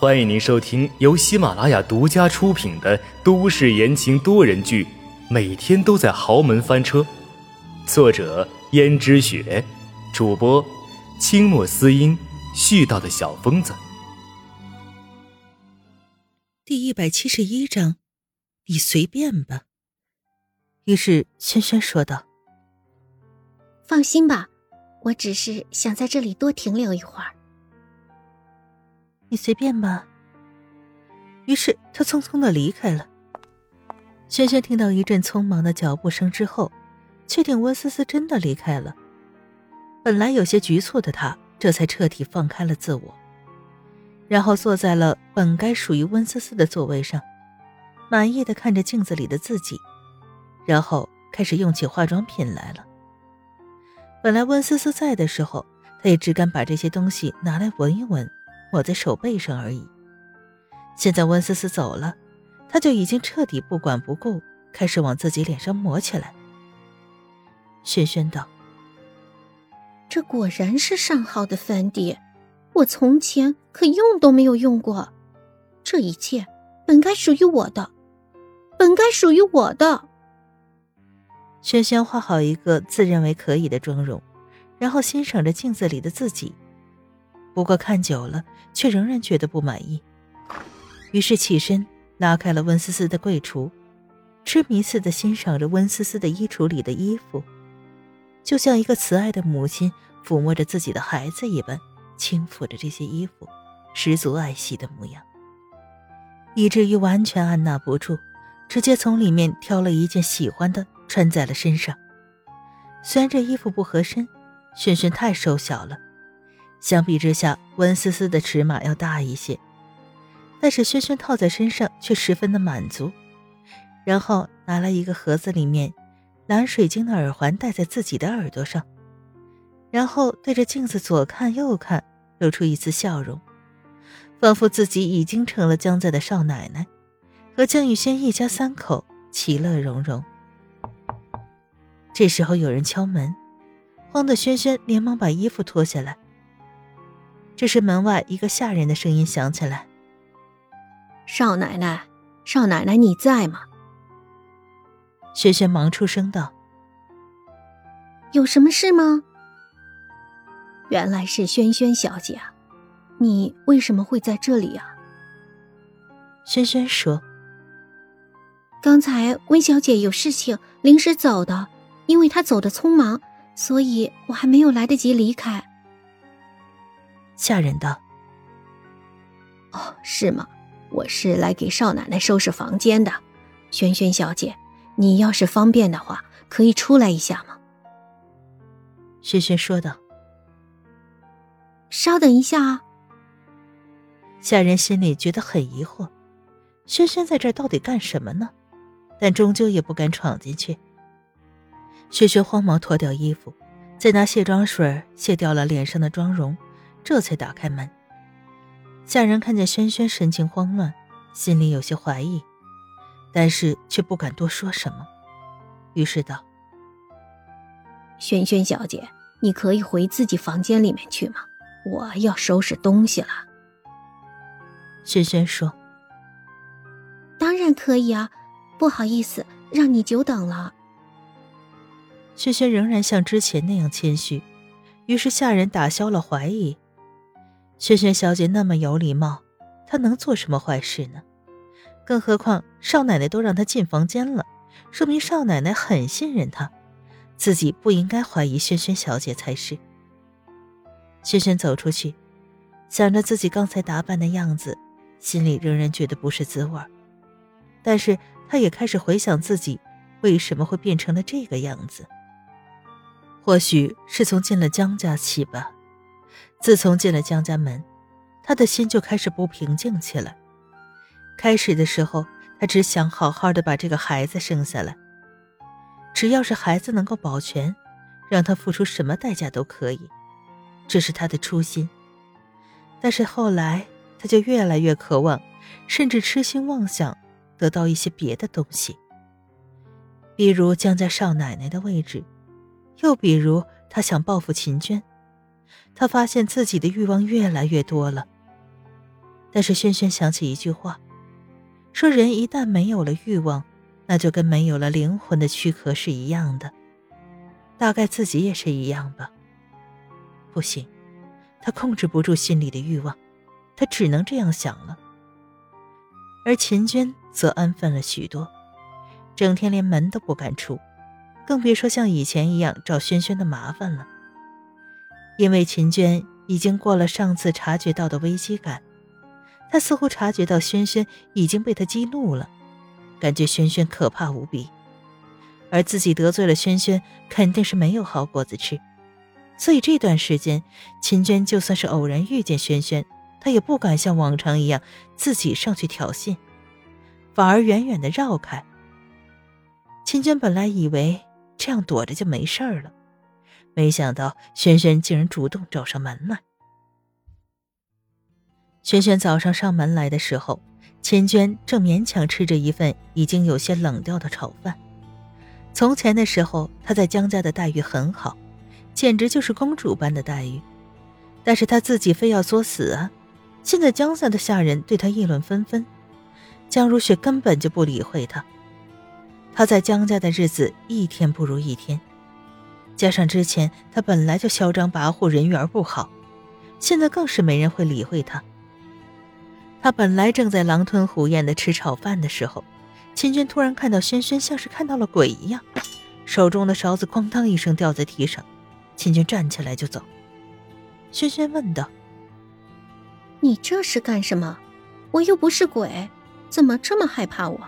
欢迎您收听由喜马拉雅独家出品的都市言情多人剧《每天都在豪门翻车》，作者：胭脂雪，主播：清墨思音，絮叨的小疯子。第一百七十一章，你随便吧。于是轩轩说道：“放心吧。”我只是想在这里多停留一会儿。你随便吧。于是他匆匆的离开了。轩轩听到一阵匆忙的脚步声之后，确定温思思真的离开了。本来有些局促的他，这才彻底放开了自我，然后坐在了本该属于温思思的座位上，满意的看着镜子里的自己，然后开始用起化妆品来了。本来温思思在的时候，他也只敢把这些东西拿来闻一闻，抹在手背上而已。现在温思思走了，他就已经彻底不管不顾，开始往自己脸上抹起来。轩轩道：“这果然是上好的粉底，我从前可用都没有用过。这一切本该属于我的，本该属于我的。”轩轩画好一个自认为可以的妆容，然后欣赏着镜子里的自己。不过看久了，却仍然觉得不满意，于是起身拉开了温思思的柜橱，痴迷似的欣赏着温思思的衣橱里的衣服，就像一个慈爱的母亲抚摸着自己的孩子一般，轻抚着这些衣服，十足爱惜的模样，以至于完全按捺不住，直接从里面挑了一件喜欢的。穿在了身上，虽然这衣服不合身，轩轩太瘦小了，相比之下，温思思的尺码要大一些，但是轩轩套在身上却十分的满足。然后拿了一个盒子里面蓝水晶的耳环戴在自己的耳朵上，然后对着镜子左看右看，露出一丝笑容，仿佛自己已经成了江在的少奶奶，和江雨轩一家三口其乐融融。这时候有人敲门，慌得轩轩连忙把衣服脱下来。这时门外一个下人的声音响起来：“少奶奶，少奶奶，你在吗？”轩轩忙出声道：“有什么事吗？”原来是轩轩小姐啊，你为什么会在这里啊？轩轩说：“刚才温小姐有事情，临时走的。”因为她走的匆忙，所以我还没有来得及离开。下人道：“哦，是吗？我是来给少奶奶收拾房间的。萱萱小姐，你要是方便的话，可以出来一下吗？”萱萱说道：“稍等一下啊。”下人心里觉得很疑惑，萱萱在这儿到底干什么呢？但终究也不敢闯进去。萱萱慌忙脱掉衣服，再拿卸妆水卸掉了脸上的妆容，这才打开门。下人看见轩轩神情慌乱，心里有些怀疑，但是却不敢多说什么，于是道：“轩轩小姐，你可以回自己房间里面去吗？我要收拾东西了。”轩轩说：“当然可以啊，不好意思，让你久等了。”轩轩仍然像之前那样谦虚，于是下人打消了怀疑。萱萱小姐那么有礼貌，她能做什么坏事呢？更何况少奶奶都让她进房间了，说明少奶奶很信任她，自己不应该怀疑萱萱小姐才是。萱萱走出去，想着自己刚才打扮的样子，心里仍然觉得不是滋味但是他也开始回想自己为什么会变成了这个样子。或许是从进了江家起吧，自从进了江家门，他的心就开始不平静起来。开始的时候，他只想好好的把这个孩子生下来，只要是孩子能够保全，让他付出什么代价都可以，这是他的初心。但是后来，他就越来越渴望，甚至痴心妄想得到一些别的东西，比如江家少奶奶的位置。又比如，他想报复秦娟，他发现自己的欲望越来越多了。但是轩轩想起一句话，说人一旦没有了欲望，那就跟没有了灵魂的躯壳是一样的。大概自己也是一样吧。不行，他控制不住心里的欲望，他只能这样想了。而秦娟则安分了许多，整天连门都不敢出，更别说像以前一样找轩轩的麻烦了。因为秦娟已经过了上次察觉到的危机感，她似乎察觉到轩轩已经被他激怒了，感觉轩轩可怕无比。而自己得罪了轩轩，肯定是没有好果子吃，所以这段时间，秦娟就算是偶然遇见轩轩，她也不敢像往常一样自己上去挑衅，反而远远的绕开。秦娟本来以为这样躲着就没事了，没想到轩轩竟然主动找上门来。轩轩早上上门来的时候，秦娟正勉强吃着一份已经有些冷掉的炒饭。从前的时候，她在江家的待遇很好，简直就是公主般的待遇。但是她自己非要作死啊！现在江家的下人对她议论纷纷，江如雪根本就不理会她。她在江家的日子一天不如一天，加上之前他本来就嚣张跋扈，人缘不好，现在更是没人会理会他。他本来正在狼吞虎咽的吃炒饭的时候。秦娟突然看到轩轩，像是看到了鬼一样，手中的勺子哐当一声掉在地上。秦娟站起来就走。轩轩问道：“你这是干什么？我又不是鬼，怎么这么害怕我？”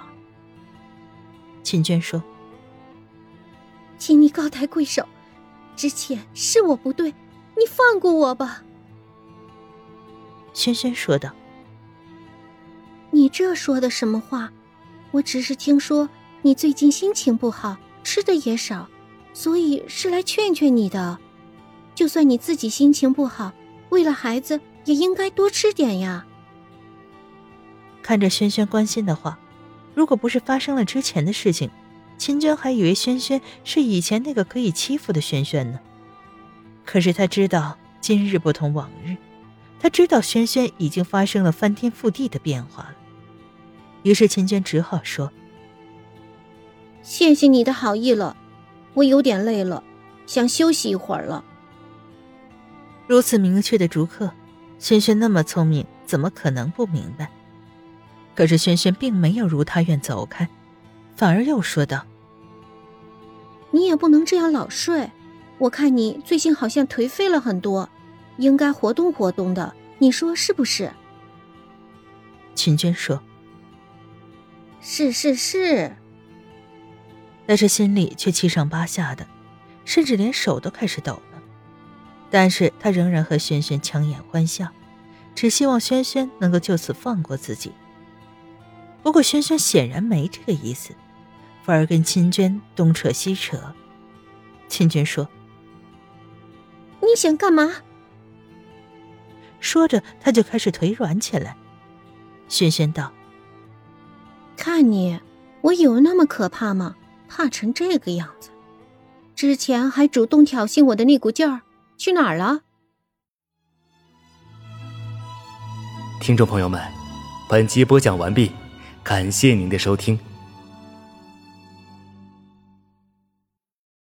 秦娟说：“请你高抬贵手，之前是我不对，你放过我吧。”轩轩说道：“你这说的什么话？”我只是听说你最近心情不好，吃的也少，所以是来劝劝你的。就算你自己心情不好，为了孩子也应该多吃点呀。看着轩轩关心的话，如果不是发生了之前的事情，秦娟还以为轩轩是以前那个可以欺负的轩轩呢。可是他知道今日不同往日，他知道轩轩已经发生了翻天覆地的变化了。于是秦娟只好说：“谢谢你的好意了，我有点累了，想休息一会儿了。”如此明确的逐客，轩轩那么聪明，怎么可能不明白？可是轩轩并没有如他愿走开，反而又说道：“你也不能这样老睡，我看你最近好像颓废了很多，应该活动活动的，你说是不是？”秦娟说。是是是，但是心里却七上八下的，甚至连手都开始抖了。但是他仍然和轩轩强颜欢笑，只希望轩轩能够就此放过自己。不过轩轩显然没这个意思，反而跟秦娟东扯西扯。秦娟说：“你想干嘛？”说着，他就开始腿软起来。轩轩道。看你，我有那么可怕吗？怕成这个样子？之前还主动挑衅我的那股劲儿去哪儿了？听众朋友们，本集播讲完毕，感谢您的收听。